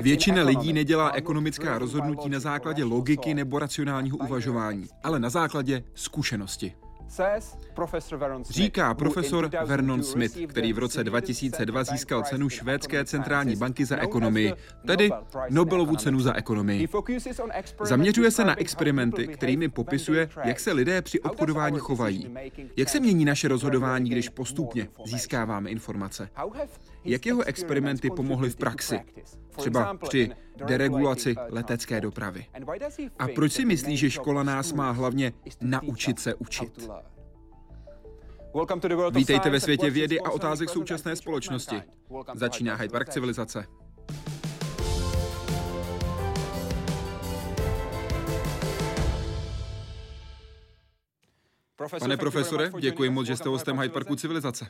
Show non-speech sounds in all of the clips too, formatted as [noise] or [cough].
Většina lidí nedělá ekonomická rozhodnutí na základě logiky nebo racionálního uvažování, ale na základě zkušenosti. Říká profesor Vernon Smith, který v roce 2002 získal cenu švédské centrální banky za ekonomii, tedy Nobelovu cenu za ekonomii. Zaměřuje se na experimenty, kterými popisuje, jak se lidé při obchodování chovají. Jak se mění naše rozhodování, když postupně získáváme informace. Jak jeho experimenty pomohly v praxi, třeba při deregulaci letecké dopravy. A proč si myslí, že škola nás má hlavně naučit se učit? Vítejte ve světě vědy a otázek současné společnosti. Začíná Hyde Park civilizace. Pane profesore, děkuji moc, že jste hostem Hyde Parku civilizace.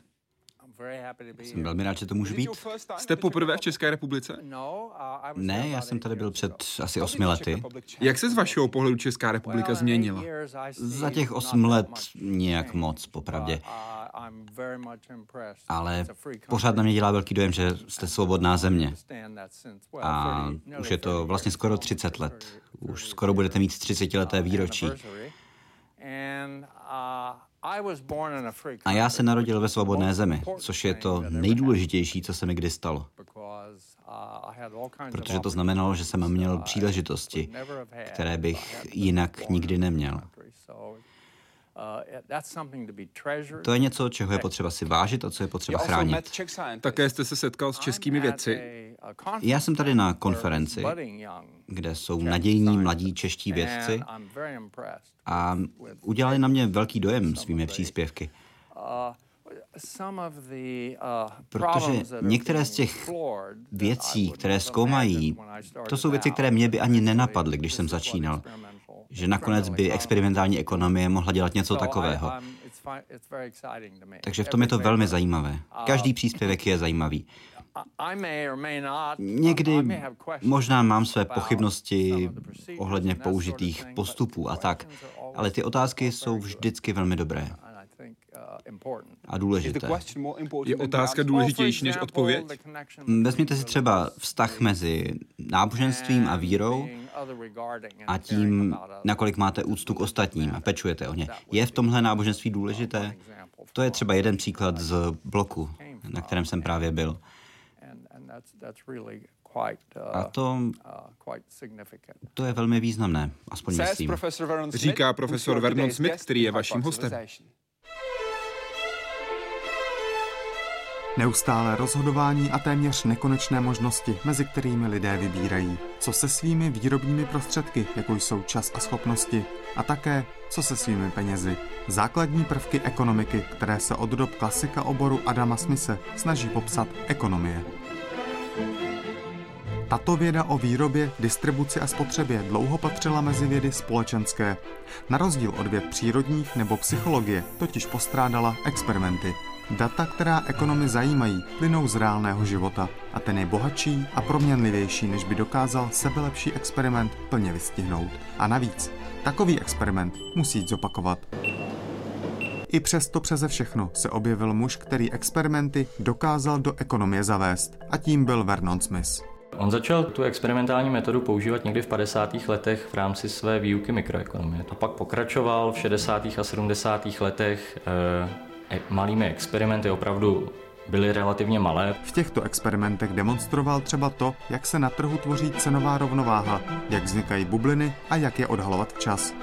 Jsem velmi rád, že to můžu být. Jste poprvé v České republice? Ne, já jsem tady byl před asi osmi lety. Jak se z vašeho pohledu Česká republika změnila? Za těch osm let nějak moc, popravdě. Ale pořád na mě dělá velký dojem, že jste svobodná země. A už je to vlastně skoro 30 let. Už skoro budete mít 30 leté výročí. A já se narodil ve svobodné zemi, což je to nejdůležitější, co se mi kdy stalo. Protože to znamenalo, že jsem měl příležitosti, které bych jinak nikdy neměl. To je něco, čeho je potřeba si vážit a co je potřeba chránit. Také jste se setkal s českými vědci. Já jsem tady na konferenci, kde jsou nadějní mladí čeští vědci a udělali na mě velký dojem svými příspěvky. Protože některé z těch věcí, které zkoumají, to jsou věci, které mě by ani nenapadly, když jsem začínal že nakonec by experimentální ekonomie mohla dělat něco takového. Takže v tom je to velmi zajímavé. Každý příspěvek je zajímavý. Někdy možná mám své pochybnosti ohledně použitých postupů a tak, ale ty otázky jsou vždycky velmi dobré a důležité. Je otázka důležitější než odpověď? Vezměte si třeba vztah mezi náboženstvím a vírou a tím, nakolik máte úctu k ostatním a pečujete o ně. Je v tomhle náboženství důležité? To je třeba jeden příklad z bloku, na kterém jsem právě byl. A to, to je velmi významné, aspoň myslím. Říká profesor Vernon Smith, který je vaším hostem. Neustále rozhodování a téměř nekonečné možnosti, mezi kterými lidé vybírají, co se svými výrobními prostředky, jako jsou čas a schopnosti, a také co se svými penězi. Základní prvky ekonomiky, které se od dob klasika oboru Adama Smise snaží popsat ekonomie. Tato věda o výrobě, distribuci a spotřebě dlouho patřila mezi vědy společenské. Na rozdíl od věd přírodních nebo psychologie totiž postrádala experimenty. Data, která ekonomy zajímají, plynou z reálného života a ten je bohatší a proměnlivější, než by dokázal sebelepší experiment plně vystihnout. A navíc, takový experiment musí zopakovat. I přesto přeze všechno se objevil muž, který experimenty dokázal do ekonomie zavést a tím byl Vernon Smith. On začal tu experimentální metodu používat někdy v 50. letech v rámci své výuky mikroekonomie. A pak pokračoval v 60. a 70. letech e, malými experimenty, opravdu byly relativně malé. V těchto experimentech demonstroval třeba to, jak se na trhu tvoří cenová rovnováha, jak vznikají bubliny a jak je odhalovat včas.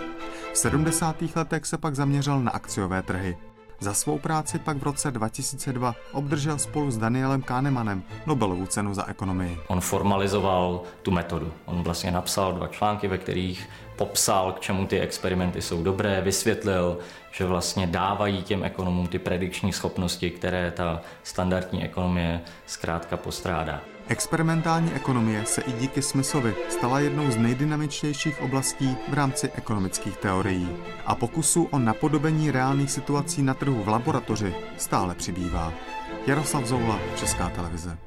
V 70. letech se pak zaměřil na akciové trhy. Za svou práci pak v roce 2002 obdržel spolu s Danielem Kahnemanem Nobelovu cenu za ekonomii. On formalizoval tu metodu. On vlastně napsal dva články, ve kterých popsal, k čemu ty experimenty jsou dobré, vysvětlil, že vlastně dávají těm ekonomům ty predikční schopnosti, které ta standardní ekonomie zkrátka postrádá. Experimentální ekonomie se i díky Smithovi stala jednou z nejdynamičtějších oblastí v rámci ekonomických teorií. A pokusů o napodobení reálných situací na trhu v laboratoři stále přibývá. Jaroslav Zoula, Česká televize.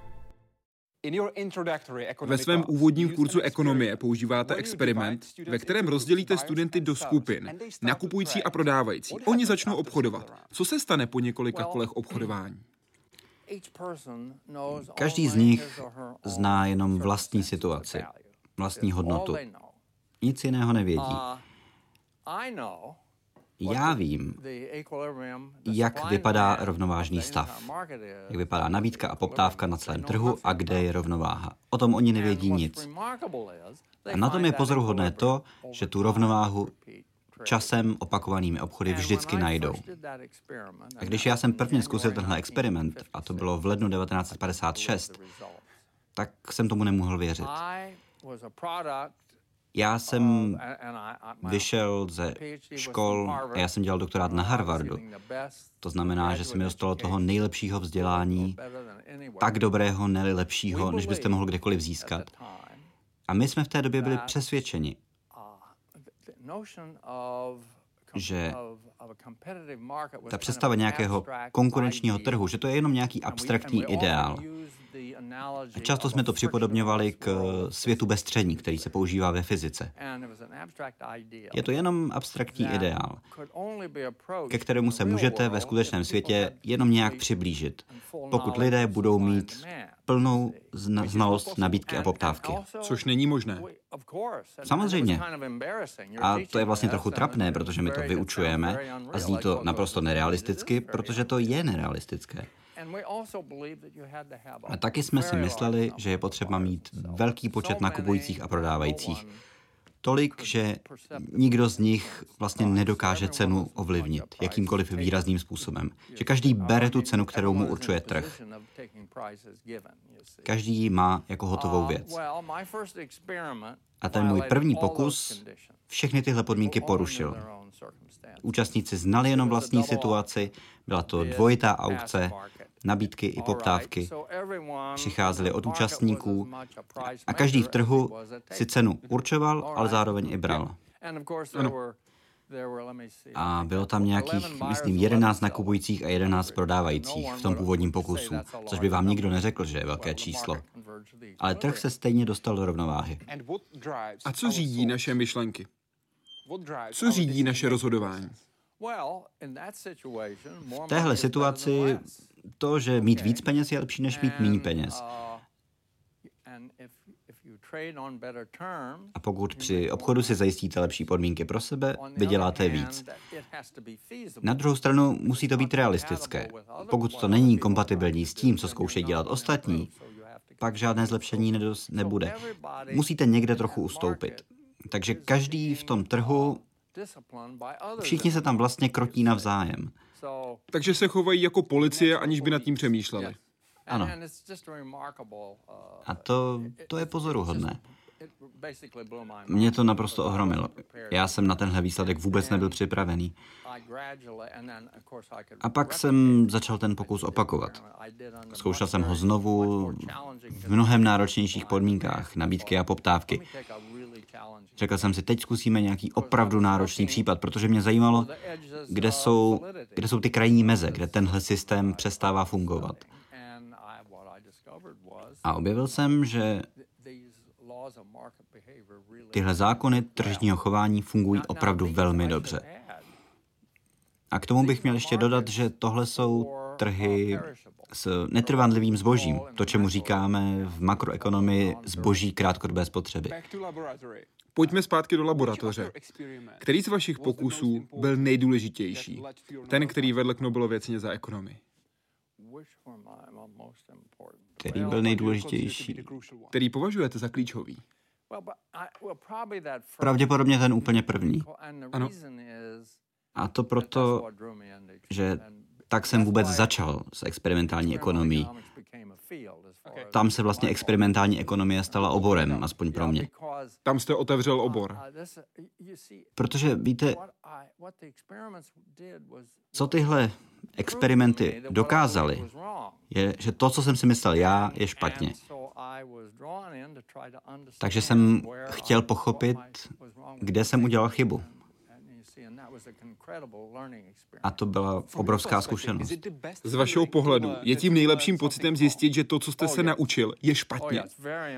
Ve svém úvodním kurzu ekonomie používáte experiment, ve kterém rozdělíte studenty do skupin, nakupující a prodávající. Oni začnou obchodovat. Co se stane po několika kolech obchodování? [clears throat] Každý z nich zná jenom vlastní situaci, vlastní hodnotu. Nic jiného nevědí. Já vím, jak vypadá rovnovážný stav, jak vypadá nabídka a poptávka na celém trhu a kde je rovnováha. O tom oni nevědí nic. A na tom je pozoruhodné to, že tu rovnováhu časem opakovanými obchody vždycky najdou. A když já jsem prvně zkusil tenhle experiment, a to bylo v lednu 1956, tak jsem tomu nemohl věřit. Já jsem vyšel ze škol a já jsem dělal doktorát na Harvardu. To znamená, že se mi dostalo toho nejlepšího vzdělání, tak dobrého, nejlepšího, než byste mohl kdekoliv získat. A my jsme v té době byli přesvědčeni, že ta představa nějakého konkurenčního trhu, že to je jenom nějaký abstraktní ideál. A často jsme to připodobňovali k světu bezstřední, který se používá ve fyzice. Je to jenom abstraktní ideál, ke kterému se můžete ve skutečném světě jenom nějak přiblížit, pokud lidé budou mít plnou znalost nabídky a poptávky. Což není možné. Samozřejmě. A to je vlastně trochu trapné, protože my to vyučujeme a zní to naprosto nerealisticky, protože to je nerealistické. A taky jsme si mysleli, že je potřeba mít velký počet nakupujících a prodávajících. Tolik, že nikdo z nich vlastně nedokáže cenu ovlivnit jakýmkoliv výrazným způsobem. Že každý bere tu cenu, kterou mu určuje trh. Každý ji má jako hotovou věc. A ten můj první pokus všechny tyhle podmínky porušil. Účastníci znali jenom vlastní situaci, byla to dvojitá aukce, nabídky i poptávky. Přicházely od účastníků a každý v trhu si cenu určoval, ale zároveň i bral. Ano. A bylo tam nějakých, myslím, 11 nakupujících a 11 prodávajících v tom původním pokusu, což by vám nikdo neřekl, že je velké číslo. Ale trh se stejně dostal do rovnováhy. A co řídí naše myšlenky? Co řídí naše rozhodování? V téhle situaci to, že mít víc peněz je lepší, než mít méně peněz. A pokud při obchodu si zajistíte lepší podmínky pro sebe, vyděláte víc. Na druhou stranu musí to být realistické. Pokud to není kompatibilní s tím, co zkoušejí dělat ostatní, pak žádné zlepšení nebude. Musíte někde trochu ustoupit. Takže každý v tom trhu, všichni se tam vlastně krotí navzájem. Takže se chovají jako policie, aniž by nad tím přemýšleli. Ano. A to, to je pozoruhodné. Mě to naprosto ohromilo. Já jsem na tenhle výsledek vůbec nebyl připravený. A pak jsem začal ten pokus opakovat. Zkoušel jsem ho znovu v mnohem náročnějších podmínkách, nabídky a poptávky. Řekl jsem si, teď zkusíme nějaký opravdu náročný případ, protože mě zajímalo, kde jsou, kde jsou ty krajní meze, kde tenhle systém přestává fungovat. A objevil jsem, že tyhle zákony tržního chování fungují opravdu velmi dobře. A k tomu bych měl ještě dodat, že tohle jsou trhy s netrvanlivým zbožím, to, čemu říkáme v makroekonomii zboží krátkodobé spotřeby. Pojďme zpátky do laboratoře. Který z vašich pokusů byl nejdůležitější? Ten, který vedl k Nobelově ceně za ekonomii. Který byl nejdůležitější? Který považujete za klíčový? Pravděpodobně ten úplně první. Ano. A to proto, že tak jsem vůbec začal s experimentální ekonomií. Tam se vlastně experimentální ekonomie stala oborem, aspoň pro mě. Tam jste otevřel obor. Protože víte, co tyhle experimenty dokázaly, je, že to, co jsem si myslel já, je špatně. Takže jsem chtěl pochopit, kde jsem udělal chybu. A to byla obrovská zkušenost. Z vašeho pohledu je tím nejlepším pocitem zjistit, že to, co jste se naučil, je špatně.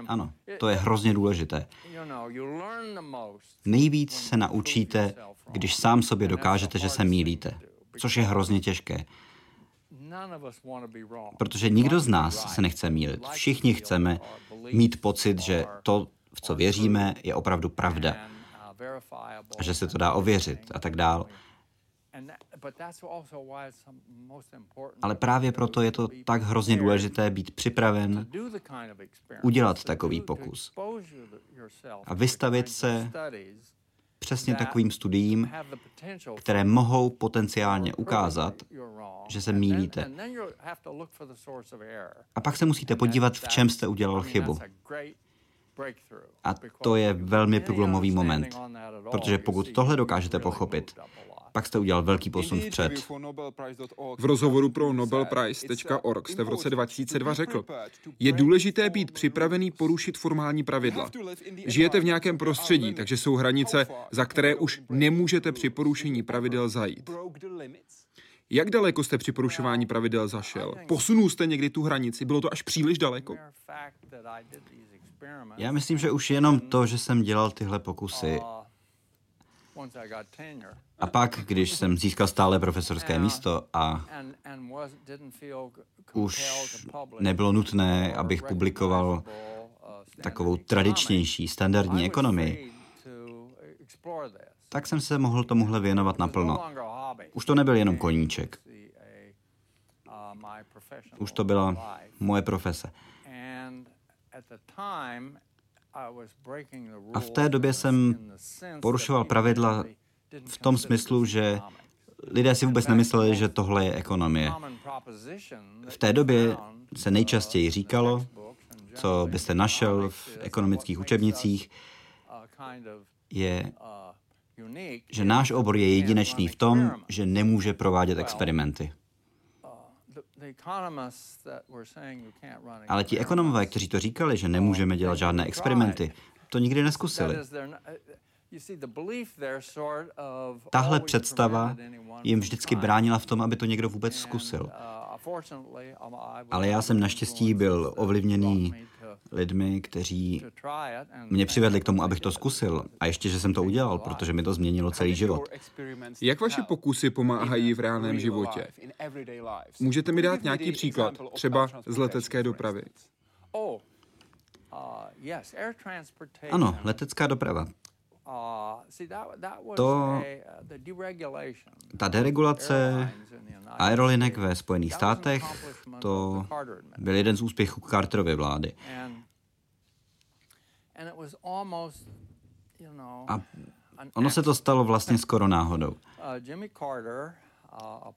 Ano, to je hrozně důležité. Nejvíc se naučíte, když sám sobě dokážete, že se mílíte, což je hrozně těžké. Protože nikdo z nás se nechce mílit. Všichni chceme mít pocit, že to, v co věříme, je opravdu pravda. A že se to dá ověřit a tak dál. Ale právě proto je to tak hrozně důležité být připraven udělat takový pokus a vystavit se přesně takovým studiím, které mohou potenciálně ukázat, že se mílíte. A pak se musíte podívat, v čem jste udělal chybu. A to je velmi průlomový moment, protože pokud tohle dokážete pochopit, pak jste udělal velký posun vpřed. V rozhovoru pro nobelprize.org jste v roce 2002 řekl, je důležité být připravený porušit formální pravidla. Žijete v nějakém prostředí, takže jsou hranice, za které už nemůžete při porušení pravidel zajít. Jak daleko jste při porušování pravidel zašel? Posunul jste někdy tu hranici? Bylo to až příliš daleko? Já myslím, že už jenom to, že jsem dělal tyhle pokusy, a pak, když jsem získal stále profesorské místo a už nebylo nutné, abych publikoval takovou tradičnější, standardní ekonomii, tak jsem se mohl tomuhle věnovat naplno. Už to nebyl jenom koníček. Už to byla moje profese. A v té době jsem porušoval pravidla v tom smyslu, že lidé si vůbec nemysleli, že tohle je ekonomie. V té době se nejčastěji říkalo, co byste našel v ekonomických učebnicích, je, že náš obor je jedinečný v tom, že nemůže provádět experimenty. Ale ti ekonomové, kteří to říkali, že nemůžeme dělat žádné experimenty, to nikdy neskusili. Tahle představa jim vždycky bránila v tom, aby to někdo vůbec zkusil. Ale já jsem naštěstí byl ovlivněný lidmi, kteří mě přivedli k tomu, abych to zkusil. A ještě, že jsem to udělal, protože mi to změnilo celý život. Jak vaše pokusy pomáhají v reálném životě? Můžete mi dát nějaký příklad, třeba z letecké dopravy? Ano, letecká doprava. To, ta deregulace aerolinek ve Spojených státech, to byl jeden z úspěchů Carterovy vlády. A ono se to stalo vlastně skoro náhodou.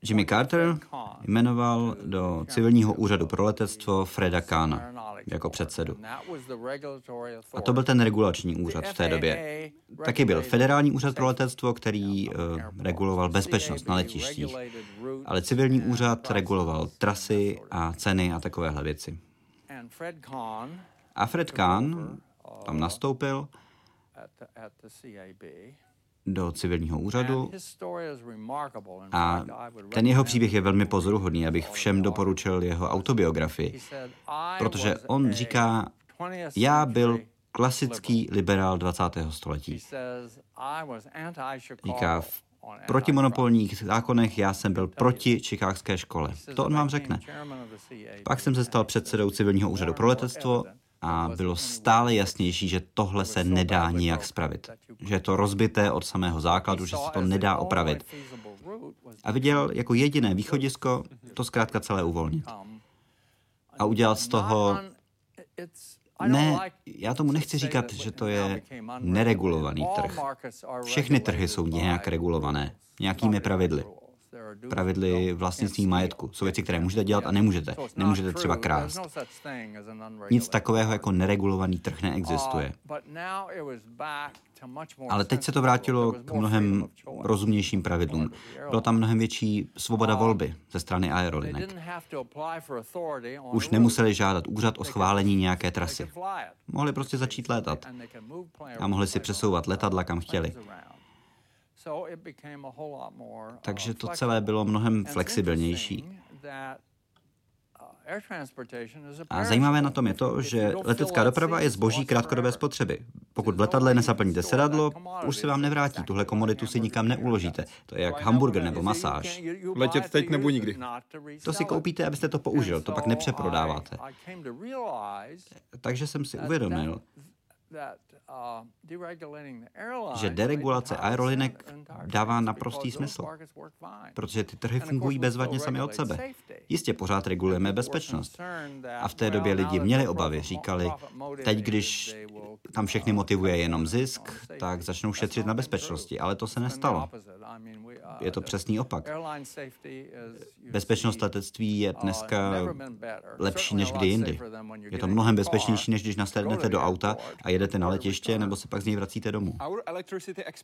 Jimmy Carter jmenoval do civilního úřadu pro letectvo Freda Kahna jako předsedu. A to byl ten regulační úřad v té době. Taky byl Federální úřad pro letectvo, který uh, reguloval bezpečnost na letištích. Ale civilní úřad reguloval trasy a ceny a takovéhle věci. A Fred Kahn tam nastoupil do civilního úřadu a ten jeho příběh je velmi pozoruhodný, abych všem doporučil jeho autobiografii, protože on říká, já byl klasický liberál 20. století. Říká, v protimonopolních zákonech já jsem byl proti čikákské škole. To on vám řekne. Pak jsem se stal předsedou civilního úřadu pro letectvo a bylo stále jasnější, že tohle se nedá nijak spravit. Že je to rozbité od samého základu, že se to nedá opravit. A viděl jako jediné východisko to zkrátka celé uvolnit. A udělat z toho... Ne, já tomu nechci říkat, že to je neregulovaný trh. Všechny trhy jsou nějak regulované, nějakými pravidly pravidly vlastnictví majetku. Jsou věci, které můžete dělat a nemůžete. Nemůžete třeba krást. Nic takového jako neregulovaný trh neexistuje. Ale teď se to vrátilo k mnohem rozumnějším pravidlům. Bylo tam mnohem větší svoboda volby ze strany aerolinek. Už nemuseli žádat úřad o schválení nějaké trasy. Mohli prostě začít létat. A mohli si přesouvat letadla, kam chtěli. Takže to celé bylo mnohem flexibilnější. A zajímavé na tom je to, že letecká doprava je zboží krátkodobé spotřeby. Pokud v letadle nezaplníte sedadlo, už se vám nevrátí. Tuhle komoditu si nikam neuložíte. To je jak hamburger nebo masáž. Letět teď nebo nikdy. To si koupíte, abyste to použil, to pak nepřeprodáváte. Takže jsem si uvědomil, Uh, že deregulace aerolinek dává naprostý smysl, protože ty trhy fungují bezvadně sami od sebe. Jistě pořád regulujeme bezpečnost. A v té době lidi měli obavy, říkali, teď když tam všechny motivuje jenom zisk, tak začnou šetřit na bezpečnosti, ale to se nestalo. Je to přesný opak. Bezpečnost letectví je dneska lepší než kdy jindy. Je to mnohem bezpečnější, než když nasednete do auta a jedete na letiště nebo se pak z něj vracíte domů.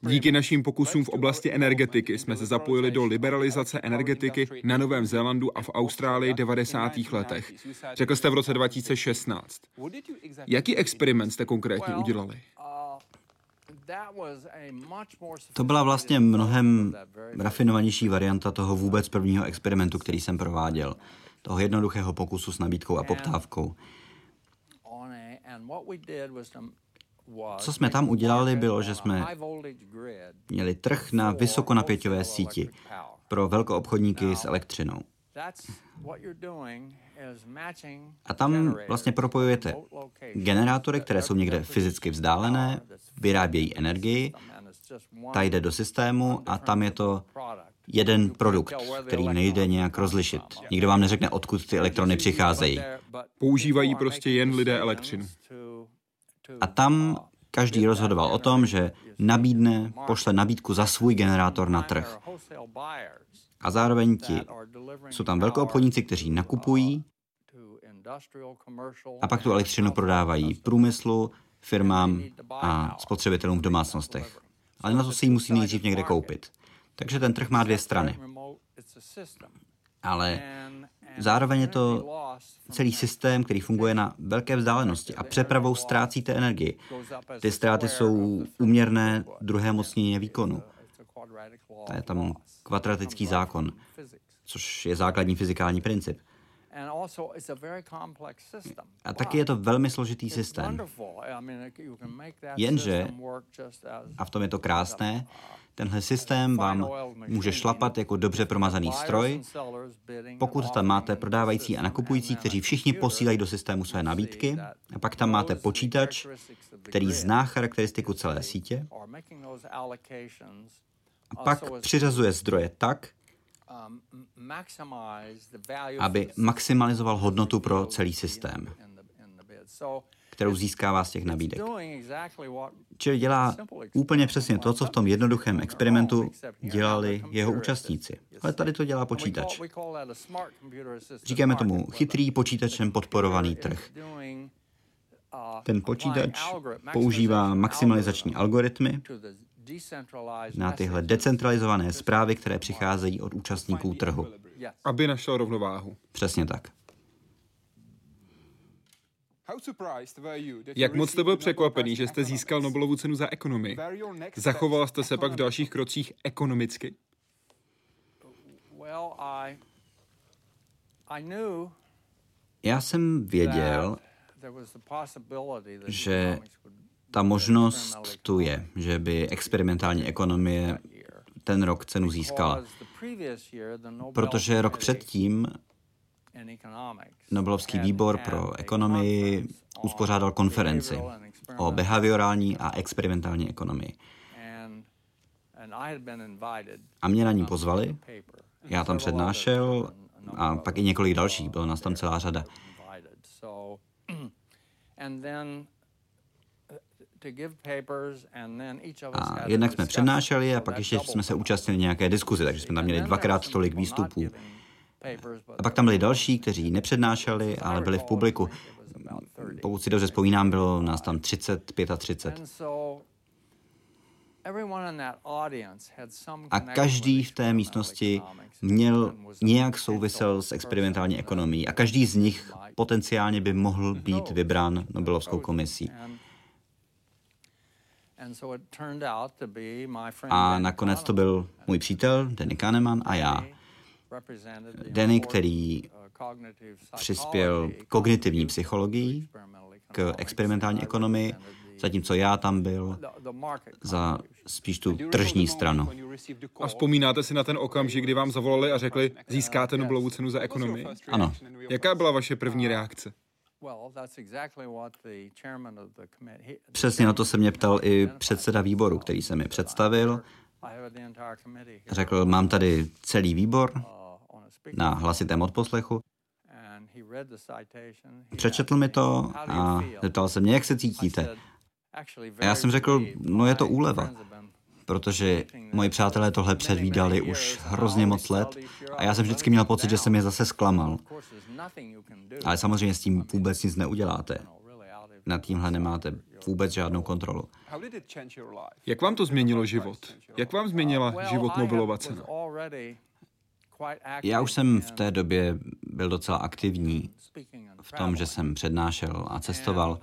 Díky našim pokusům v oblasti energetiky jsme se zapojili do liberalizace energetiky na Novém Zélandu a v Austrálii 90. letech. Řekl jste v roce 2016. Jaký experiment jste konkrétně udělali? To byla vlastně mnohem rafinovanější varianta toho vůbec prvního experimentu, který jsem prováděl. Toho jednoduchého pokusu s nabídkou a poptávkou. Co jsme tam udělali, bylo, že jsme měli trh na vysokonapěťové síti pro velkoobchodníky s elektřinou. A tam vlastně propojujete generátory, které jsou někde fyzicky vzdálené, vyrábějí energii, ta jde do systému a tam je to jeden produkt, který nejde nějak rozlišit. Nikdo vám neřekne, odkud ty elektrony přicházejí. Používají prostě jen lidé elektřinu. A tam každý rozhodoval o tom, že nabídne, pošle nabídku za svůj generátor na trh. A zároveň ti jsou tam velkoobchodníci, kteří nakupují a pak tu elektřinu prodávají průmyslu, firmám a spotřebitelům v domácnostech. Ale na to si ji musí nejdřív někde koupit. Takže ten trh má dvě strany. Ale zároveň je to celý systém, který funguje na velké vzdálenosti a přepravou ztrácíte energii. Ty ztráty jsou uměrné druhé mocnině výkonu. To je tam kvadratický zákon, což je základní fyzikální princip. A taky je to velmi složitý systém. Jenže, a v tom je to krásné, tenhle systém vám může šlapat jako dobře promazaný stroj, pokud tam máte prodávající a nakupující, kteří všichni posílají do systému své nabídky, a pak tam máte počítač, který zná charakteristiku celé sítě, a pak přiřazuje zdroje tak, aby maximalizoval hodnotu pro celý systém, kterou získává z těch nabídek. Čili dělá úplně přesně to, co v tom jednoduchém experimentu dělali jeho účastníci. Ale tady to dělá počítač. Říkáme tomu chytrý počítačem podporovaný trh. Ten počítač používá maximalizační algoritmy, na tyhle decentralizované zprávy, které přicházejí od účastníků trhu. Aby našel rovnováhu. Přesně tak. Jak moc jste byl překvapený, že jste získal Nobelovu cenu za ekonomii? Zachoval jste se pak v dalších krocích ekonomicky? Já jsem věděl, že ta možnost tu je, že by experimentální ekonomie ten rok cenu získala. Protože rok předtím Nobelovský výbor pro ekonomii uspořádal konferenci o behaviorální a experimentální ekonomii. A mě na ní pozvali, já tam přednášel a pak i několik dalších, bylo nás tam celá řada. A jednak jsme přednášeli a pak ještě jsme se účastnili nějaké diskuze, takže jsme tam měli dvakrát tolik výstupů. A pak tam byli další, kteří nepřednášeli, ale byli v publiku. Pokud si dobře vzpomínám, bylo nás tam 30, 35. A každý v té místnosti měl nějak souvisel s experimentální ekonomií a každý z nich potenciálně by mohl být vybrán Nobelovskou komisí. A nakonec to byl můj přítel, Danny Kahneman a já. Danny, který přispěl kognitivní psychologií k experimentální ekonomii, zatímco já tam byl za spíš tu tržní stranu. A vzpomínáte si na ten okamžik, kdy vám zavolali a řekli, získáte Nobelovu cenu za ekonomii? Ano. Jaká byla vaše první reakce? Přesně na to se mě ptal i předseda výboru, který se mi představil. Řekl, mám tady celý výbor na hlasitém odposlechu. Přečetl mi to a zeptal se mě, jak se cítíte. A já jsem řekl, no je to úleva, protože moji přátelé tohle předvídali už hrozně moc let a já jsem vždycky měl pocit, že jsem je zase zklamal. Ale samozřejmě s tím vůbec nic neuděláte. Na tímhle nemáte vůbec žádnou kontrolu. Jak vám to změnilo život? Jak vám změnila život Nobelova cena? Já už jsem v té době byl docela aktivní v tom, že jsem přednášel a cestoval.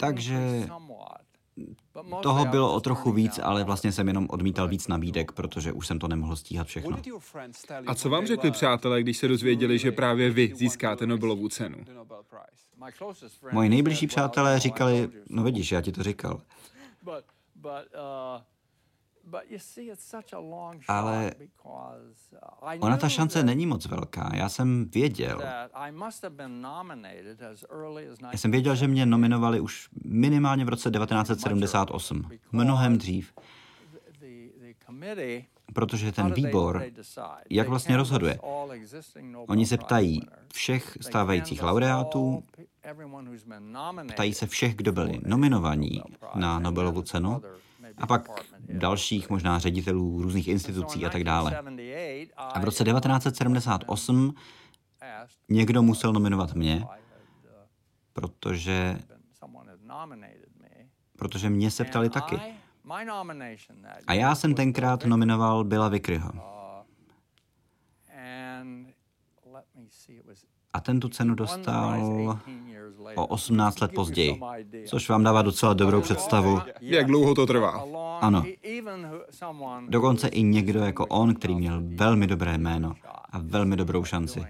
Takže toho bylo o trochu víc, ale vlastně jsem jenom odmítal víc nabídek, protože už jsem to nemohl stíhat všechno. A co vám řekli přátelé, když se dozvěděli, že právě vy získáte Nobelovu cenu? Moji nejbližší přátelé říkali, no vidíš, já ti to říkal. Ale ona ta šance není moc velká. Já jsem věděl. Já jsem věděl, že mě nominovali už minimálně v roce 1978. Mnohem dřív. Protože ten výbor, jak vlastně rozhoduje? Oni se ptají všech stávajících laureátů, ptají se všech, kdo byli nominovaní na Nobelovu cenu, a pak dalších možná ředitelů různých institucí a tak dále. A v roce 1978 někdo musel nominovat mě, protože, protože mě se ptali taky. A já jsem tenkrát nominoval Billa Vickeryho. A ten tu cenu dostal o 18 let později, což vám dává docela dobrou představu. Jak dlouho to trvá? Ano. Dokonce i někdo jako on, který měl velmi dobré jméno a velmi dobrou šanci.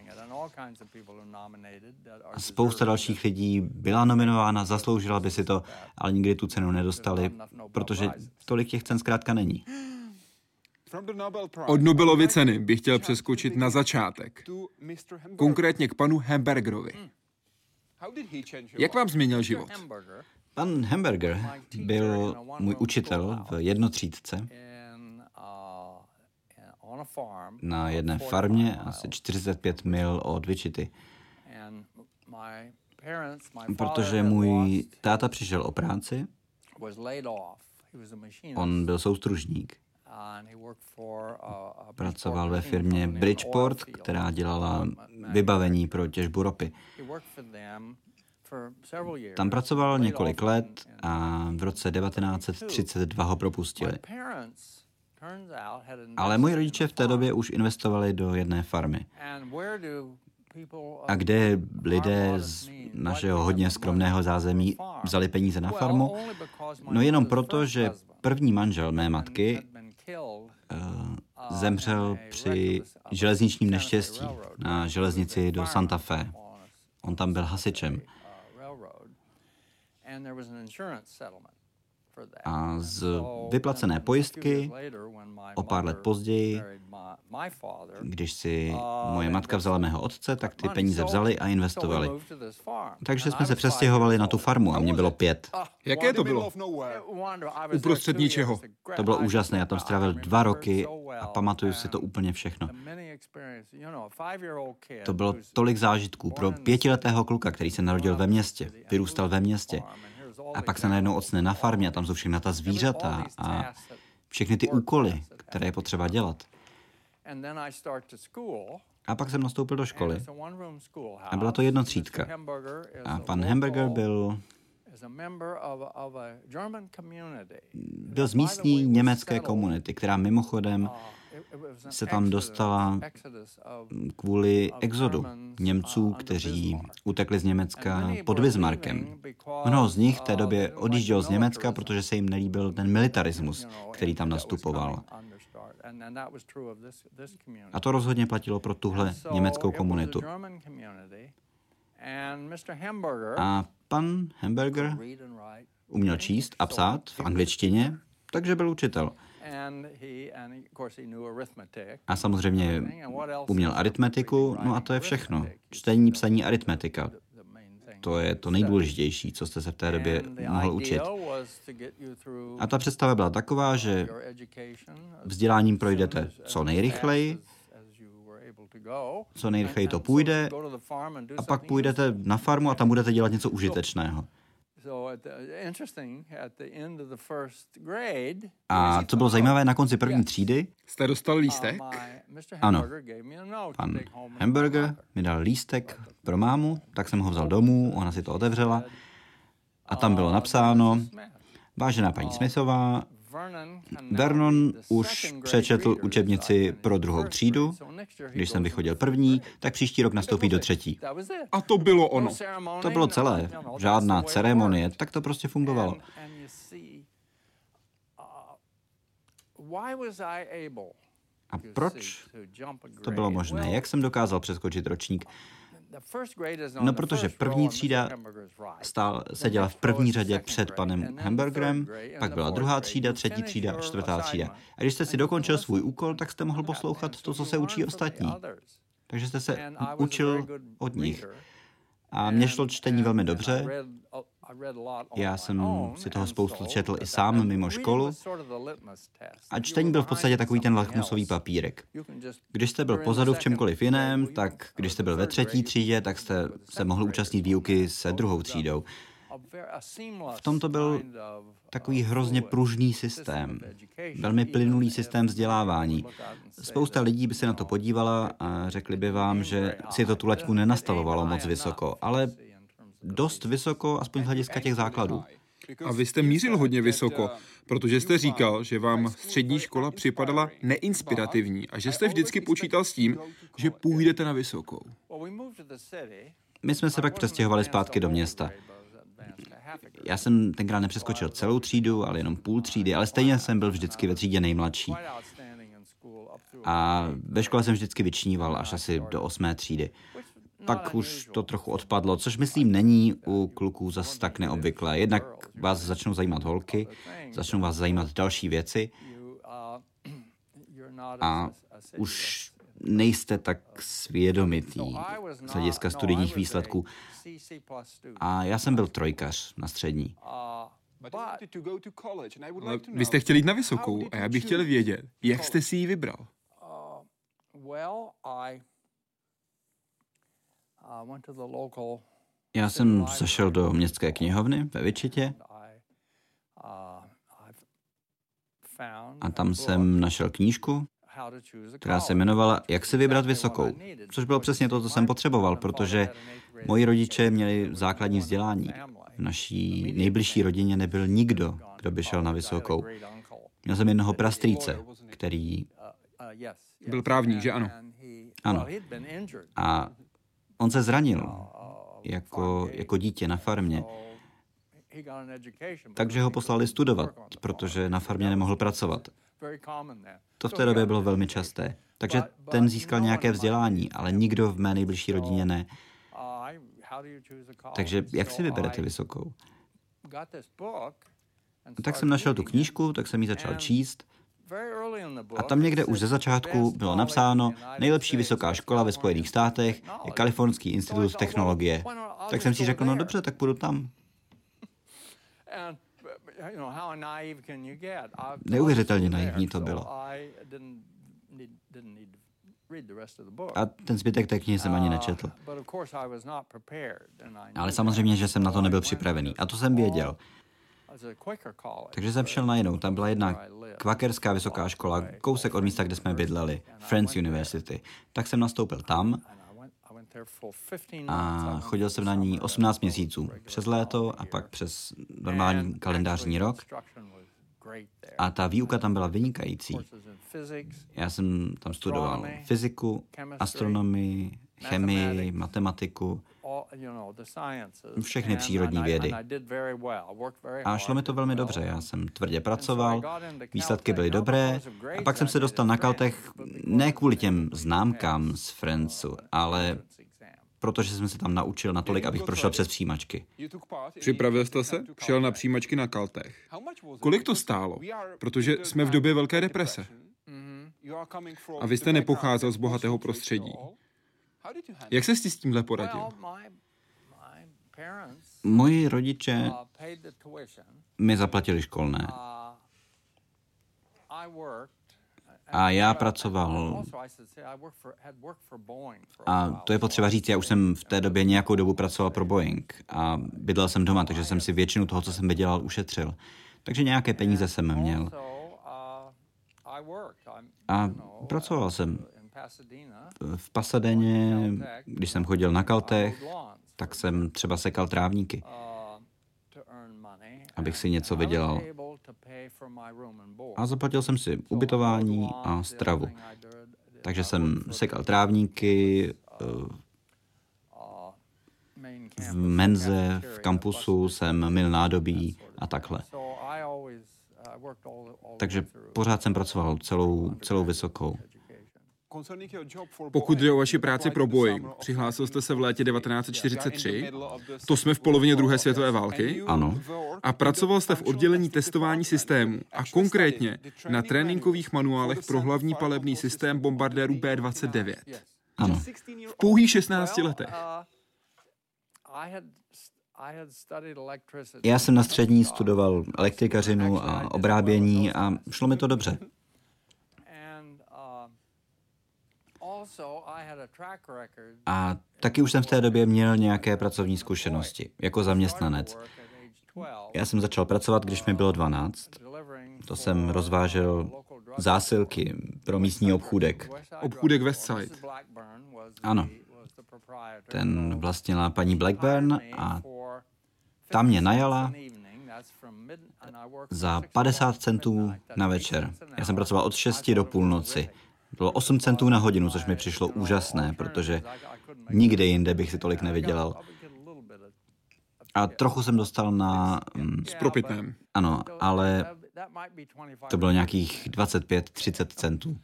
A spousta dalších lidí byla nominována, zasloužila by si to, ale nikdy tu cenu nedostali, protože tolik těch cen zkrátka není. Od Nobelovy ceny bych chtěl přeskočit na začátek, konkrétně k panu Hamburgerovi. Jak vám změnil život? Pan Hamburger byl můj učitel v jednotřídce. na jedné farmě asi 45 mil od Wichity. Protože můj táta přišel o práci, on byl soustružník. Pracoval ve firmě Bridgeport, která dělala vybavení pro těžbu ropy. Tam pracoval několik let a v roce 1932 ho propustili. Ale moji rodiče v té době už investovali do jedné farmy. A kde lidé z našeho hodně skromného zázemí vzali peníze na farmu? No jenom proto, že první manžel mé matky uh, zemřel při železničním neštěstí na železnici do Santa Fe. On tam byl hasičem. A z vyplacené pojistky o pár let později, když si moje matka vzala mého otce, tak ty peníze vzali a investovali. Takže jsme se přestěhovali na tu farmu a mě bylo pět. Jaké to bylo? Uprostřed ničeho. To bylo úžasné, já tam strávil dva roky a pamatuju si to úplně všechno. To bylo tolik zážitků pro pětiletého kluka, který se narodil ve městě, vyrůstal ve městě a pak se najednou ocne na farmě a tam jsou všechna ta zvířata a všechny ty úkoly, které je potřeba dělat. A pak jsem nastoupil do školy. A byla to jednotřídka. A pan Hamburger byl byl z místní německé komunity, která mimochodem se tam dostala kvůli exodu Němců, kteří utekli z Německa pod Bismarckem. Mnoho z nich v té době odjíždělo z Německa, protože se jim nelíbil ten militarismus, který tam nastupoval. A to rozhodně platilo pro tuhle německou komunitu. A pan Hamburger uměl číst a psát v angličtině, takže byl učitel. A samozřejmě uměl aritmetiku, no a to je všechno. Čtení, psaní, aritmetika. To je to nejdůležitější, co jste se v té době mohl učit. A ta představa byla taková, že vzděláním projdete co nejrychleji, co nejrychleji to půjde, a pak půjdete na farmu a tam budete dělat něco užitečného. A co bylo zajímavé, na konci první třídy jste dostal lístek? Ano. Pan Hamburger mi dal lístek pro mámu, tak jsem ho vzal domů, ona si to otevřela a tam bylo napsáno, vážená paní Smithová, Vernon už přečetl učebnici pro druhou třídu. Když jsem vychodil první, tak příští rok nastoupí do třetí. A to bylo ono. To bylo celé. Žádná ceremonie, tak to prostě fungovalo. A proč to bylo možné? Jak jsem dokázal přeskočit ročník? No, protože první třída stál, seděla v první řadě před panem Hamburgerem, pak byla druhá třída, třetí třída a čtvrtá třída. A když jste si dokončil svůj úkol, tak jste mohl poslouchat to, co se učí ostatní. Takže jste se učil od nich. A mě šlo čtení velmi dobře. Já jsem si toho spoustu četl i sám mimo školu. A čtení byl v podstatě takový ten lakmusový papírek. Když jste byl pozadu v čemkoliv jiném, tak když jste byl ve třetí třídě, tak jste se mohl účastnit výuky se druhou třídou. V tomto byl takový hrozně pružný systém, velmi plynulý systém vzdělávání. Spousta lidí by se na to podívala a řekli by vám, že si to tu laťku nenastavovalo moc vysoko, ale dost vysoko, aspoň z hlediska těch základů. A vy jste mířil hodně vysoko, protože jste říkal, že vám střední škola připadala neinspirativní a že jste vždycky počítal s tím, že půjdete na vysokou. My jsme se pak přestěhovali zpátky do města. Já jsem tenkrát nepřeskočil celou třídu, ale jenom půl třídy, ale stejně jsem byl vždycky ve třídě nejmladší. A ve škole jsem vždycky vyčníval až asi do osmé třídy. Pak už to trochu odpadlo, což myslím není u kluků zas tak neobvyklé. Jednak vás začnou zajímat holky, začnou vás zajímat další věci a už nejste tak svědomitý z hlediska studijních výsledků. A já jsem byl trojkař na střední. Ale vy jste chtěli jít na vysokou a já bych chtěl vědět, jak jste si ji vybral. Já jsem zašel do městské knihovny ve Vyčitě a tam jsem našel knížku, která se jmenovala Jak se vybrat vysokou, což bylo přesně to, co jsem potřeboval, protože moji rodiče měli základní vzdělání. V naší nejbližší rodině nebyl nikdo, kdo by šel na vysokou. Měl jsem jednoho prastrýce, který... Byl právník, že ano? Ano. A on se zranil jako, jako dítě na farmě. Takže ho poslali studovat, protože na farmě nemohl pracovat. To v té době bylo velmi časté. Takže ten získal nějaké vzdělání, ale nikdo v mé nejbližší rodině ne. Takže jak si vyberete vysokou? Tak jsem našel tu knížku, tak jsem ji začal číst. A tam někde už ze začátku bylo napsáno, nejlepší vysoká škola ve Spojených státech je Kalifornský institut technologie. Tak jsem si řekl, no dobře, tak půjdu tam. [laughs] Neuvěřitelně naivní to bylo. A ten zbytek té knihy jsem ani nečetl. Ale samozřejmě, že jsem na to nebyl připravený. A to jsem věděl. Takže jsem šel na jinou. Tam byla jedna kvakerská vysoká škola, kousek od místa, kde jsme bydleli, Friends University. Tak jsem nastoupil tam a chodil jsem na ní 18 měsíců. Přes léto a pak přes normální kalendářní rok. A ta výuka tam byla vynikající. Já jsem tam studoval fyziku, astronomii, chemii, matematiku, všechny přírodní vědy. A šlo mi to velmi dobře, já jsem tvrdě pracoval, výsledky byly dobré a pak jsem se dostal na Kaltech ne kvůli těm známkám z Friendsu, ale protože jsem se tam naučil natolik, abych prošel přes přijímačky. Připravil jste se? Šel na přijímačky na Kaltech. Kolik to stálo? Protože jsme v době velké deprese. A vy jste nepocházel z bohatého prostředí. Jak se s tímhle poradil? Moji rodiče mi zaplatili školné. A já pracoval. A to je potřeba říct, já už jsem v té době nějakou dobu pracoval pro Boeing a bydlel jsem doma, takže jsem si většinu toho, co jsem vydělal, ušetřil. Takže nějaké peníze jsem měl. A pracoval jsem v Pasadeně, když jsem chodil na Kaltech, tak jsem třeba sekal trávníky, abych si něco vydělal. A zaplatil jsem si ubytování a stravu. Takže jsem sekal trávníky eh, v menze, v kampusu jsem mil nádobí a takhle. Takže pořád jsem pracoval celou, celou vysokou. Pokud jde o vaši práci pro Boeing, přihlásil jste se v létě 1943, to jsme v polovině druhé světové války. Ano. A pracoval jste v oddělení testování systému a konkrétně na tréninkových manuálech pro hlavní palebný systém bombardérů B-29. Ano. V pouhých 16 letech. Já jsem na střední studoval elektrikařinu a obrábění a šlo mi to dobře. A taky už jsem v té době měl nějaké pracovní zkušenosti, jako zaměstnanec. Já jsem začal pracovat, když mi bylo 12. To jsem rozvážel zásilky pro místní obchůdek. Obchůdek Westside. Ano. Ten vlastnila paní Blackburn a ta mě najala za 50 centů na večer. Já jsem pracoval od 6 do půlnoci. Bylo 8 centů na hodinu, což mi přišlo úžasné, protože nikde jinde bych si tolik nevydělal. A trochu jsem dostal na... Mm, S propitném. Ano, ale to bylo nějakých 25-30 centů.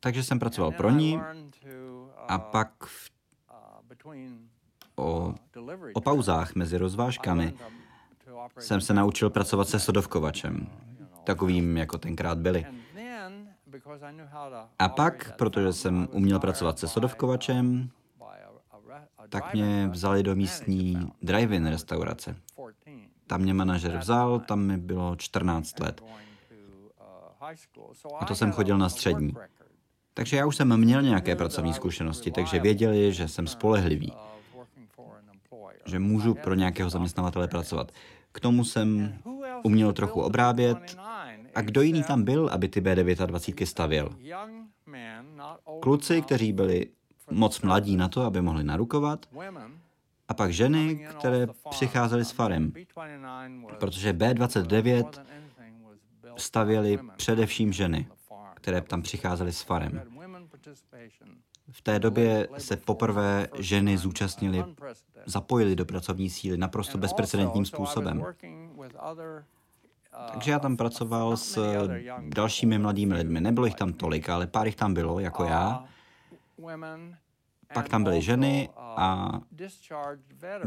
Takže jsem pracoval pro ní a pak v, o, o pauzách mezi rozvážkami jsem se naučil pracovat se sodovkovačem takovým, jako tenkrát byli. A pak, protože jsem uměl pracovat se sodovkovačem, tak mě vzali do místní drive-in restaurace. Tam mě manažer vzal, tam mi bylo 14 let. A to jsem chodil na střední. Takže já už jsem měl nějaké pracovní zkušenosti, takže věděli, že jsem spolehlivý, že můžu pro nějakého zaměstnavatele pracovat. K tomu jsem uměl trochu obrábět a kdo jiný tam byl, aby ty B29 stavěl? Kluci, kteří byli moc mladí na to, aby mohli narukovat, a pak ženy, které přicházely s farem, protože B29 stavěli především ženy, které tam přicházely s farem. V té době se poprvé ženy zúčastnily, zapojily do pracovní síly naprosto bezprecedentním způsobem. Takže já tam pracoval s dalšími mladými lidmi. Nebylo jich tam tolik, ale pár jich tam bylo, jako já. Pak tam byly ženy a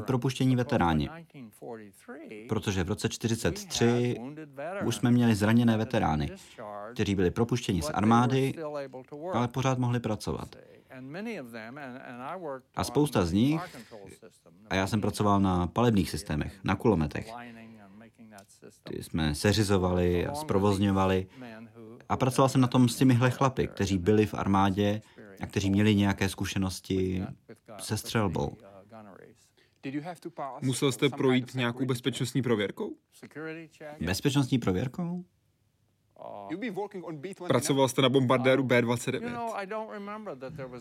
propuštění veteráni. Protože v roce 43 už jsme měli zraněné veterány, kteří byli propuštěni z armády, ale pořád mohli pracovat. A spousta z nich, a já jsem pracoval na palebných systémech, na kulometech, ty jsme seřizovali a zprovozňovali. A pracoval jsem na tom s těmihle chlapy, kteří byli v armádě a kteří měli nějaké zkušenosti se střelbou. Musel jste projít nějakou bezpečnostní prověrkou? Bezpečnostní prověrkou? Pracoval jste na bombardéru B-29.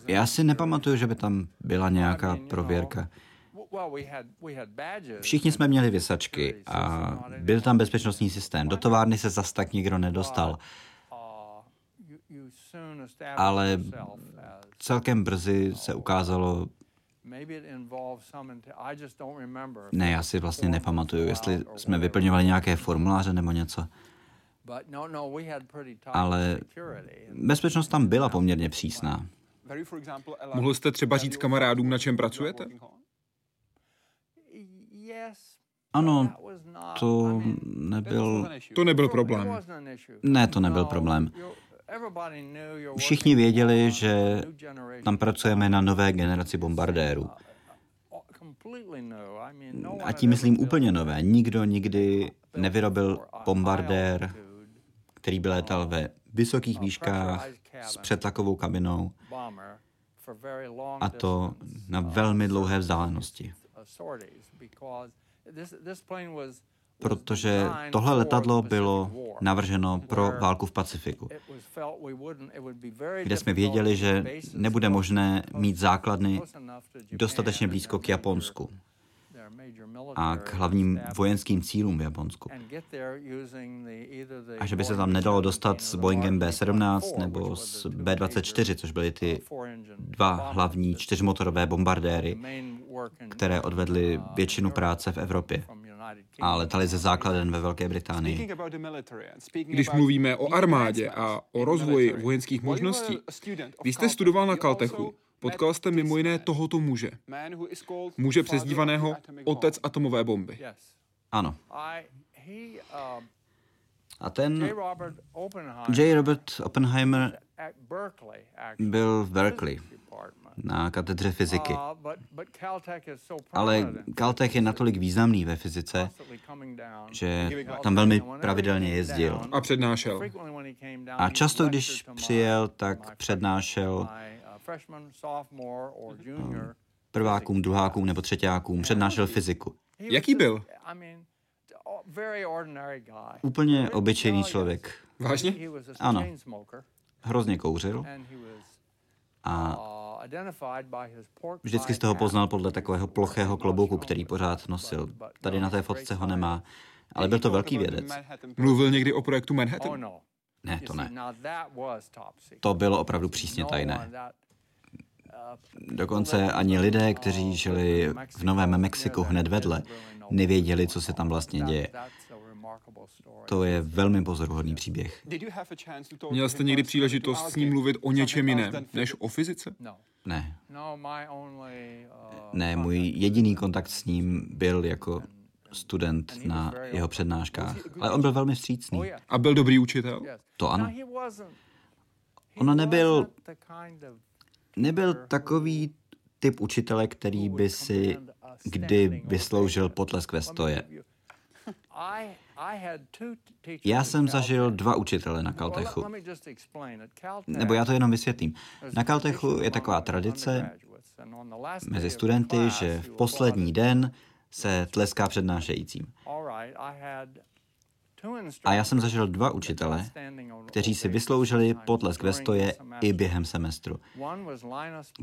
Já si nepamatuju, že by tam byla nějaká prověrka. Všichni jsme měli vysačky a byl tam bezpečnostní systém. Do továrny se zas tak nikdo nedostal. ale celkem brzy se ukázalo, ne, já si vlastně nepamatuju, jestli jsme vyplňovali nějaké formuláře nebo něco. No, no, ale bezpečnost tam byla poměrně přísná. Mohl jste třeba říct kamarádům, na čem pracujete? Ano, to nebyl... To nebyl problém. Ne, to nebyl no, problém. Všichni věděli, že tam pracujeme na nové generaci bombardérů. A tím myslím úplně nové. Nikdo nikdy nevyrobil bombardér, který by létal ve vysokých výškách s přetlakovou kabinou a to na velmi dlouhé vzdálenosti. Protože tohle letadlo bylo navrženo pro válku v Pacifiku, kde jsme věděli, že nebude možné mít základny dostatečně blízko k Japonsku a k hlavním vojenským cílům v Japonsku. A že by se tam nedalo dostat s Boeingem B-17 nebo s B-24, což byly ty dva hlavní čtyřmotorové bombardéry, které odvedly většinu práce v Evropě a letali ze základen ve Velké Británii. Když mluvíme o armádě a o rozvoji vojenských možností, vy jste studoval na Caltechu, Potkal jste mimo jiné tohoto muže. Muže přezdívaného otec atomové bomby. Ano. A ten J. Robert Oppenheimer byl v Berkeley na katedře fyziky. Ale Caltech je natolik významný ve fyzice, že tam velmi pravidelně jezdil. A přednášel. A často, když přijel, tak přednášel prvákům, druhákům nebo třetíákům, přednášel fyziku. Jaký byl? Úplně obyčejný člověk. Vážně? Ano. Hrozně kouřil. A vždycky z toho poznal podle takového plochého klobouku, který pořád nosil. Tady na té fotce ho nemá, ale byl to velký vědec. Mluvil někdy o projektu Manhattan? Oh, no. Ne, to ne. To bylo opravdu přísně tajné. Dokonce ani lidé, kteří žili v Novém Mexiku hned vedle, nevěděli, co se tam vlastně děje. To je velmi pozoruhodný příběh. Měl jste někdy příležitost s ním mluvit o něčem jiném, než o fyzice? Ne. Ne, můj jediný kontakt s ním byl jako student na jeho přednáškách. Ale on byl velmi vstřícný. A byl dobrý učitel? To ano. On nebyl nebyl takový typ učitele, který by si kdy vysloužil potlesk ve stoje. Já jsem zažil dva učitele na Caltechu. Nebo já to jenom vysvětlím. Na Caltechu je taková tradice mezi studenty, že v poslední den se tleská přednášejícím. A já jsem zažil dva učitele, kteří si vysloužili potlesk ve stoje i během semestru.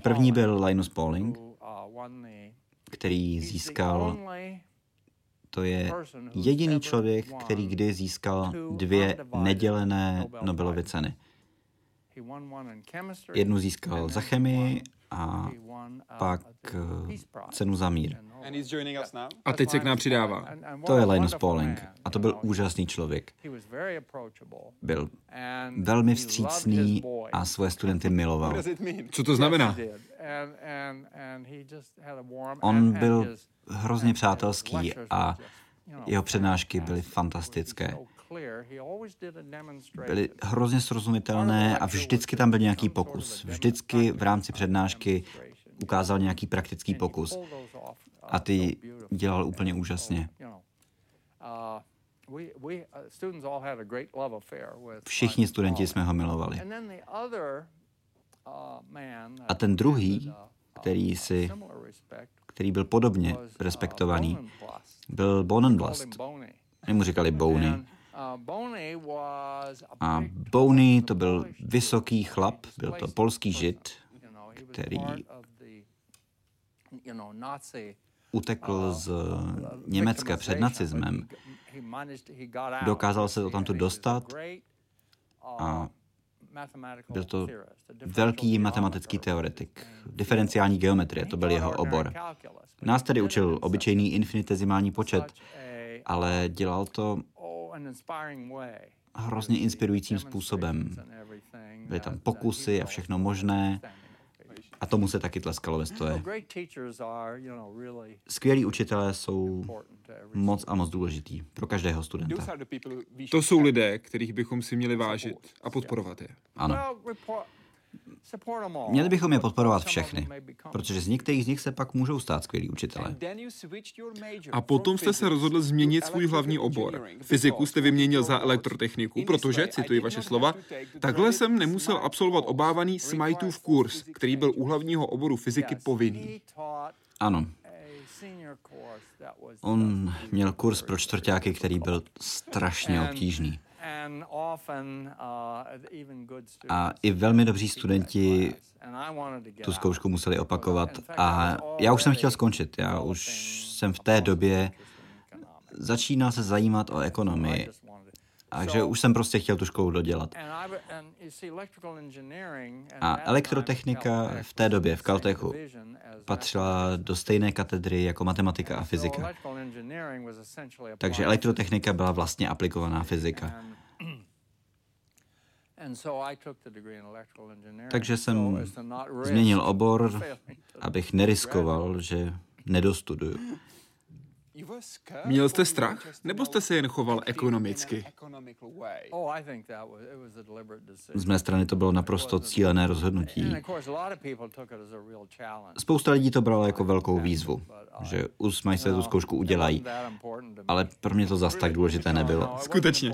První byl Linus Pauling, který získal to je jediný člověk, který kdy získal dvě nedělené Nobelovy ceny. Jednu získal za chemii a pak eh, cenu za mír. A teď se k nám přidává. To je Linus Pauling a to byl úžasný člověk. Byl velmi vstřícný a svoje studenty miloval. Co to znamená? On byl hrozně přátelský a jeho přednášky byly fantastické. Byly hrozně srozumitelné a vždycky tam byl nějaký pokus. Vždycky v rámci přednášky ukázal nějaký praktický pokus. A ty dělal úplně úžasně. Všichni studenti jsme ho milovali. A ten druhý, který si který byl podobně respektovaný, byl Bonenblast. Mu říkali Bony. A Bony to byl vysoký chlap, byl to polský žid, který utekl z Německa před nacismem. Dokázal se to tamto dostat a Byl to velký matematický teoretik. Diferenciální geometrie, to byl jeho obor. Nás tedy učil obyčejný infinitezimální počet, ale dělal to hrozně inspirujícím způsobem. Byly tam pokusy a všechno možné. A tomu se taky tleskalo ve stoje. Skvělí učitelé jsou moc a moc důležitý pro každého studenta. To jsou lidé, kterých bychom si měli vážit a podporovat je. Ano. Měli bychom je podporovat všechny, protože z některých z nich se pak můžou stát skvělí učitelé. A potom jste se rozhodl změnit svůj hlavní obor. Fyziku jste vyměnil za elektrotechniku, protože, cituji vaše slova, takhle jsem nemusel absolvovat obávaný Smytův kurz, který byl u hlavního oboru fyziky povinný. Ano. On měl kurz pro čtvrtáky, který byl strašně obtížný. A i velmi dobří studenti tu zkoušku museli opakovat. A já už jsem chtěl skončit. Já už jsem v té době začínal se zajímat o ekonomii. Takže už jsem prostě chtěl tu školu dodělat. A elektrotechnika v té době v Caltechu patřila do stejné katedry jako matematika a fyzika. Takže elektrotechnika byla vlastně aplikovaná fyzika. Takže jsem změnil obor, [laughs] abych neriskoval, že nedostuduju. Měl jste strach, nebo jste se jen choval ekonomicky? Oh, Z mé strany to bylo naprosto cílené rozhodnutí. Spousta lidí to bralo jako velkou výzvu, uh, že usmaj se tu zkoušku udělají, ale pro mě to zas tak důležité nebylo. Skutečně.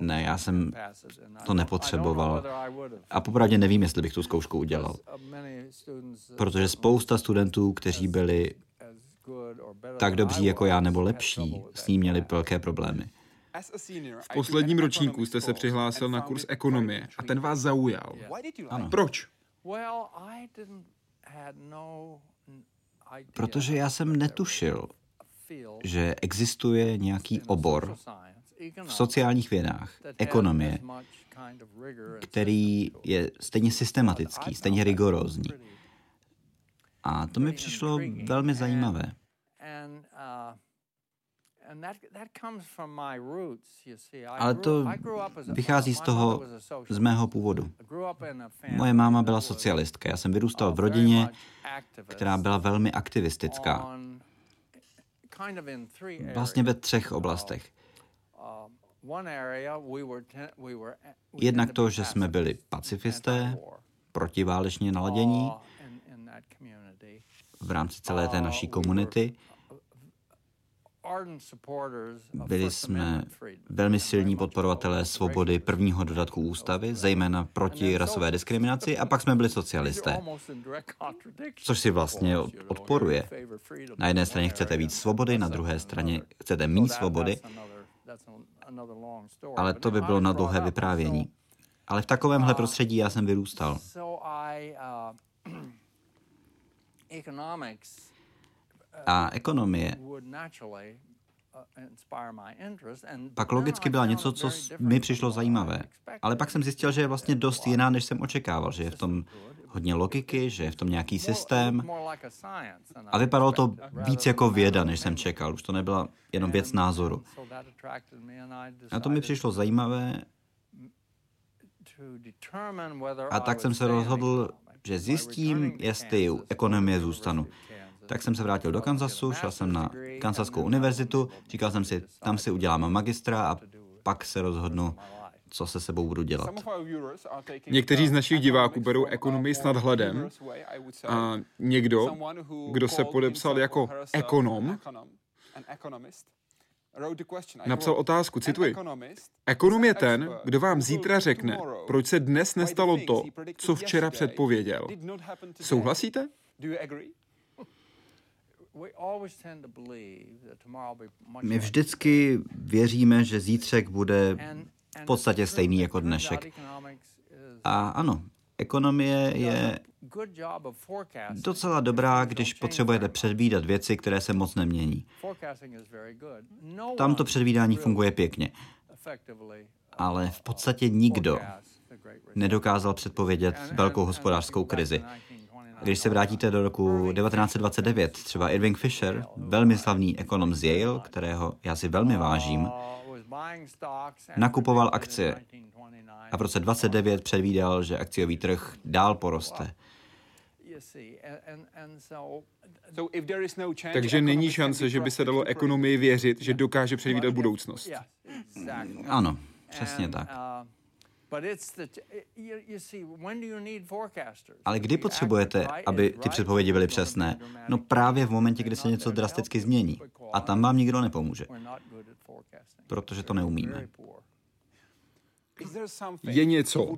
Ne, já jsem to nepotřeboval. A popravdě nevím, jestli bych tu zkoušku udělal. Protože spousta studentů, kteří byli tak dobří jako já nebo lepší, s ním měli velké problémy. V posledním ročníku jste se přihlásil na kurz ekonomie a ten vás zaujal. Ano. Proč? Protože já jsem netušil, že existuje nějaký obor v sociálních vědách, ekonomie, který je stejně systematický, stejně rigorózní. A to mi přišlo velmi zajímavé. Ale to vychází z toho, z mého původu. Moje máma byla socialistka. Já jsem vyrůstal v rodině, která byla velmi aktivistická. Vlastně ve třech oblastech. Jednak to, že jsme byli pacifisté, protiváleční naladění v rámci celé té naší komunity byli jsme velmi silní podporovatelé svobody prvního dodatku ústavy, zejména proti rasové diskriminaci, a pak jsme byli socialisté. Což si vlastně odporuje. Na jedné straně chcete víc svobody, na druhé straně chcete mít svobody, ale to by bylo na dlouhé vyprávění. Ale v takovémhle prostředí já jsem vyrůstal. [clears throat] A ekonomie pak logicky byla něco, co mi přišlo zajímavé. Ale pak jsem zjistil, že je vlastně dost jiná, než jsem očekával, že je v tom hodně logiky, že je v tom nějaký systém. A vypadalo to víc jako věda, než jsem čekal. Už to nebyla jenom věc názoru. A to mi přišlo zajímavé. A tak jsem se rozhodl, že zjistím, jestli u ekonomie zůstanu. Tak jsem se vrátil do Kansasu, šel jsem na Kansaskou univerzitu, říkal jsem si, tam si udělám magistra a pak se rozhodnu, co se sebou budu dělat. Někteří z našich diváků berou ekonomii s nadhledem a někdo, kdo se podepsal jako ekonom, napsal otázku, cituji. Ekonom je ten, kdo vám zítra řekne, proč se dnes nestalo to, co včera předpověděl. Souhlasíte? My vždycky věříme, že zítřek bude v podstatě stejný jako dnešek. A ano, ekonomie je docela dobrá, když potřebujete předvídat věci, které se moc nemění. Tam to předvídání funguje pěkně. Ale v podstatě nikdo nedokázal předpovědět velkou hospodářskou krizi. Když se vrátíte do roku 1929, třeba Irving Fisher, velmi slavný ekonom z Yale, kterého já si velmi vážím, nakupoval akcie a v roce 29 předvídal, že akciový trh dál poroste. Takže není šance, že by se dalo ekonomii věřit, že dokáže předvídat budoucnost. Ano, přesně tak. Ale kdy potřebujete, aby ty předpovědi byly přesné? No právě v momentě, kdy se něco drasticky změní. A tam vám nikdo nepomůže. Protože to neumíme. Je něco,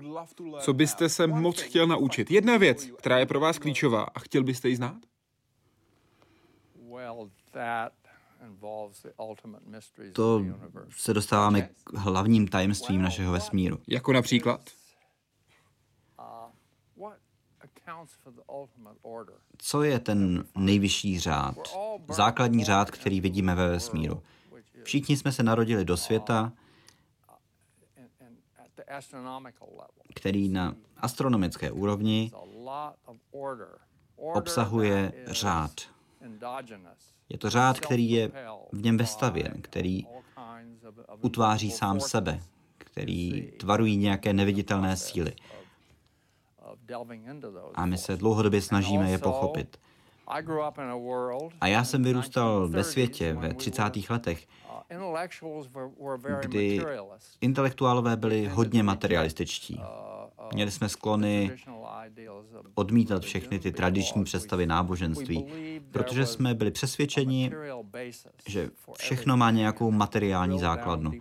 co byste se moc chtěl naučit? Jedna věc, která je pro vás klíčová a chtěl byste ji znát? To se dostáváme k hlavním tajemstvím našeho vesmíru. Jako například? Co je ten nejvyšší řád? Základní řád, který vidíme ve vesmíru. Všichni jsme se narodili do světa, který na astronomické úrovni obsahuje řád. Je to řád, který je v něm vestavěn, který utváří sám sebe, který tvarují nějaké neviditelné síly. A my se dlouhodobě snažíme je pochopit. A já jsem vyrůstal ve světě ve 30. letech, kdy intelektuálové byli hodně materialističtí. Měli jsme sklony odmítat všechny ty tradiční představy náboženství, protože jsme byli přesvědčeni, že všechno má nějakou materiální základnu.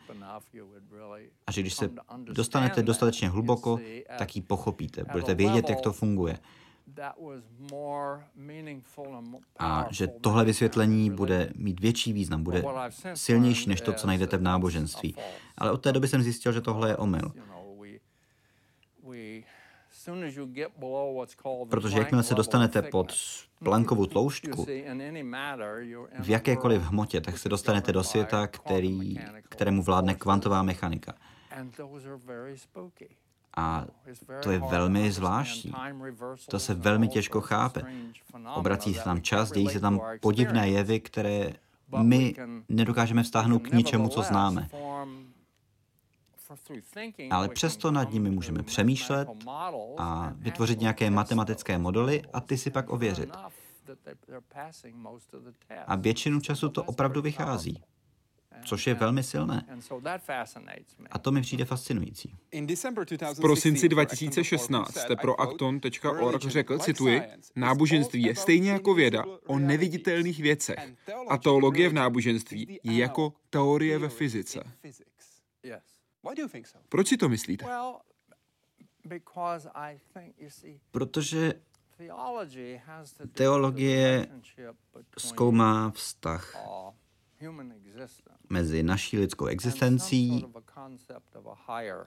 A že když se dostanete dostatečně hluboko, tak ji pochopíte. Budete vědět, jak to funguje a že tohle vysvětlení bude mít větší význam, bude silnější než to, co najdete v náboženství. Ale od té doby jsem zjistil, že tohle je omyl. Protože jakmile se dostanete pod plankovou tloušťku v jakékoliv hmotě, tak se dostanete do světa, který, kterému vládne kvantová mechanika. A to je velmi zvláštní. To se velmi těžko chápe. Obrací se tam čas, dějí se tam podivné jevy, které my nedokážeme vztáhnout k ničemu, co známe. Ale přesto nad nimi můžeme přemýšlet a vytvořit nějaké matematické modely a ty si pak ověřit. A většinu času to opravdu vychází což je velmi silné. A to mi přijde fascinující. V prosinci 2016 jste pro acton.org řekl, cituji, náboženství je stejně jako věda o neviditelných věcech a teologie v náboženství je jako teorie ve fyzice. Proč si to myslíte? Protože teologie zkoumá vztah mezi naší lidskou existencí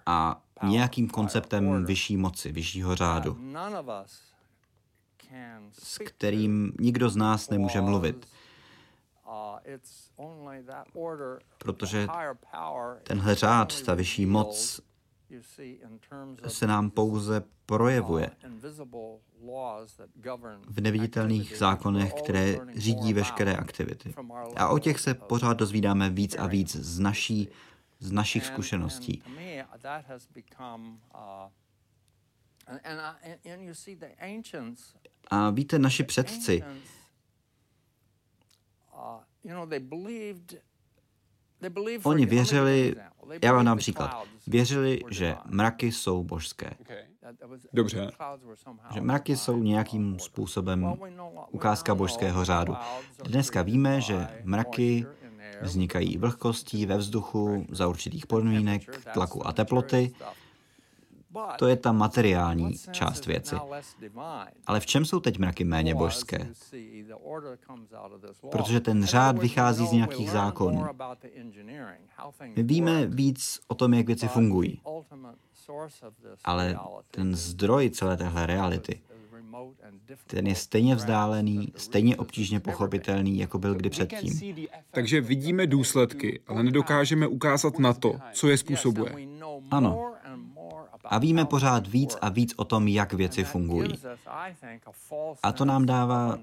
a nějakým konceptem vyšší moci, vyššího řádu, s kterým nikdo z nás nemůže mluvit. Protože tenhle řád, ta vyšší moc, se nám pouze projevuje v neviditelných zákonech, které řídí veškeré aktivity. A o těch se pořád dozvídáme víc a víc z, naší, z našich zkušeností. A víte, naši předci, Oni věřili, já vám dám příklad, věřili, že mraky jsou božské. Dobře. Že mraky jsou nějakým způsobem ukázka božského řádu. Dneska víme, že mraky vznikají vlhkostí ve vzduchu za určitých podmínek, tlaku a teploty to je ta materiální část věci. Ale v čem jsou teď mraky méně božské? Protože ten řád vychází z nějakých zákonů. My víme víc o tom, jak věci fungují. Ale ten zdroj celé téhle reality, ten je stejně vzdálený, stejně obtížně pochopitelný, jako byl kdy předtím. Takže vidíme důsledky, ale nedokážeme ukázat na to, co je způsobuje. Ano, A víme pořád víc a víc o tom, jak věci fungují. A to nám dává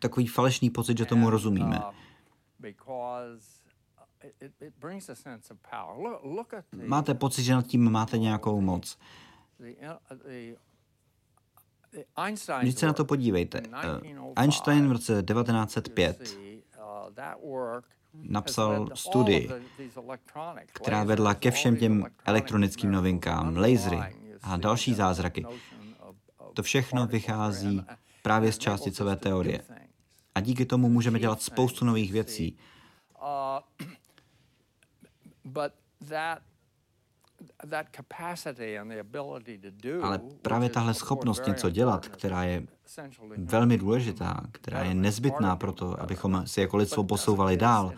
takový falešný pocit, že tomu rozumíme. Máte pocit, že nad tím máte nějakou moc. Když se na to podívejte. Einstein v roce 1905 napsal studii, která vedla ke všem těm elektronickým novinkám, lasery a další zázraky. To všechno vychází právě z částicové teorie. A díky tomu můžeme dělat spoustu nových věcí. [clears throat] Ale právě tahle schopnost něco dělat, která je velmi důležitá, která je nezbytná pro to, abychom si jako lidstvo posouvali dál,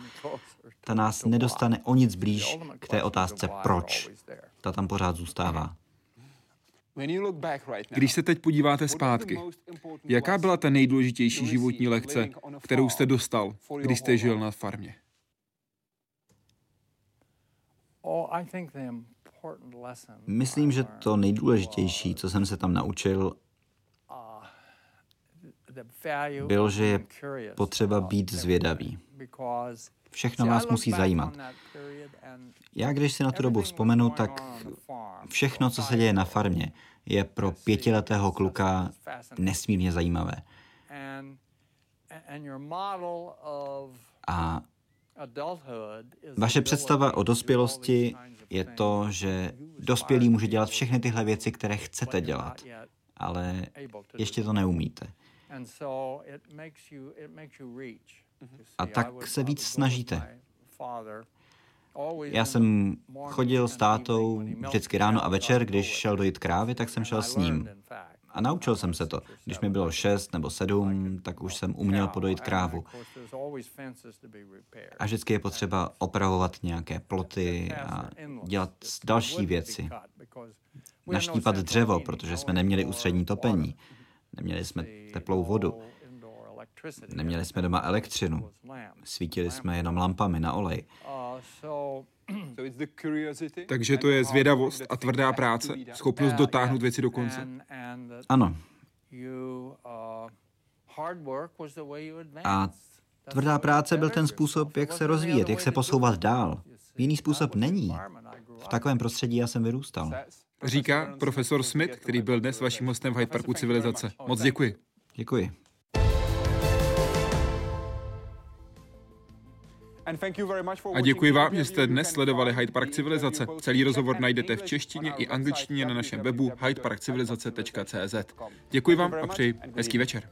ta nás nedostane o nic blíž k té otázce proč. Ta tam pořád zůstává. Když se teď podíváte zpátky, jaká byla ta nejdůležitější životní lekce, kterou jste dostal, když jste žil na farmě? Myslím, že to nejdůležitější, co jsem se tam naučil, byl, že je potřeba být zvědavý. Všechno vás musí zajímat. Já, když si na tu dobu vzpomenu, tak všechno, co se děje na farmě, je pro pětiletého kluka nesmírně zajímavé. A vaše představa o dospělosti je to, že dospělý může dělat všechny tyhle věci, které chcete dělat, ale ještě to neumíte. A tak se víc snažíte. Já jsem chodil s tátou vždycky ráno a večer, když šel dojít krávy, tak jsem šel s ním. A naučil jsem se to. Když mi bylo šest nebo sedm, tak už jsem uměl podojit krávu. A vždycky je potřeba opravovat nějaké ploty a dělat další věci. Naštípat dřevo, protože jsme neměli ústřední topení. Neměli jsme teplou vodu. Neměli jsme doma elektřinu. Svítili jsme jenom lampami na olej. Takže to je zvědavost a tvrdá práce, schopnost dotáhnout věci do konce. Ano. A tvrdá práce byl ten způsob, jak se rozvíjet, jak se posouvat dál. Jiný způsob není. V takovém prostředí já jsem vyrůstal. Říká profesor Smith, který byl dnes vaším hostem v Hyde Parku civilizace. Moc děkuji. Děkuji. A děkuji vám, že jste dnes sledovali Hyde Park Civilizace. Celý rozhovor najdete v češtině i angličtině na našem webu hydeparkcivilizace.cz. Děkuji vám a přeji hezký večer.